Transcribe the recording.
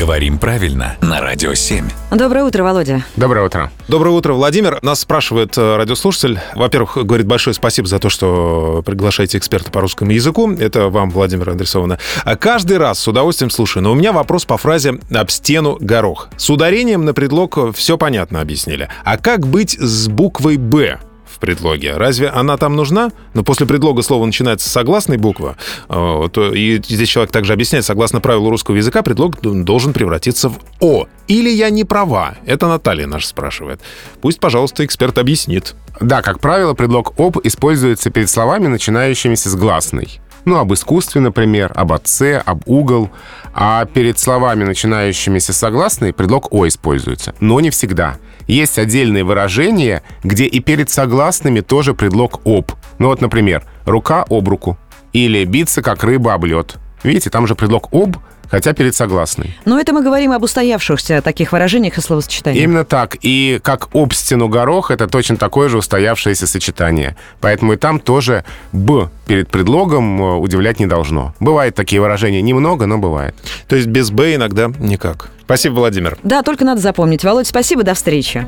Говорим правильно на Радио 7. Доброе утро, Володя. Доброе утро. Доброе утро, Владимир. Нас спрашивает э, радиослушатель. Во-первых, говорит большое спасибо за то, что приглашаете эксперта по русскому языку. Это вам, Владимир, адресовано. А каждый раз с удовольствием слушаю. Но у меня вопрос по фразе «об стену горох». С ударением на предлог все понятно объяснили. А как быть с буквой «Б»? В предлоге. Разве она там нужна? Но после предлога слово начинается с согласной буквы. э, то- И здесь человек также объясняет, согласно правилу русского языка, предлог должен превратиться в «о». Или я не права? Это Наталья наша спрашивает. Пусть, пожалуйста, эксперт объяснит. Да, как правило, предлог «об» используется перед словами, начинающимися с гласной. Ну, об искусстве, например, об отце, об угол. А перед словами, начинающимися согласной, предлог «о» используется. Но не всегда. Есть отдельные выражения, где и перед согласными тоже предлог «об». Ну вот, например, «рука об руку» или «биться, как рыба об лед». Видите, там же предлог «об», хотя перед согласной. Но это мы говорим об устоявшихся таких выражениях и словосочетаниях. Именно так. И как об стену горох, это точно такое же устоявшееся сочетание. Поэтому и там тоже «б» перед предлогом э, удивлять не должно. Бывают такие выражения. Немного, но бывает. То есть без «б» иногда никак. Спасибо, Владимир. Да, только надо запомнить. Володь, спасибо, до встречи.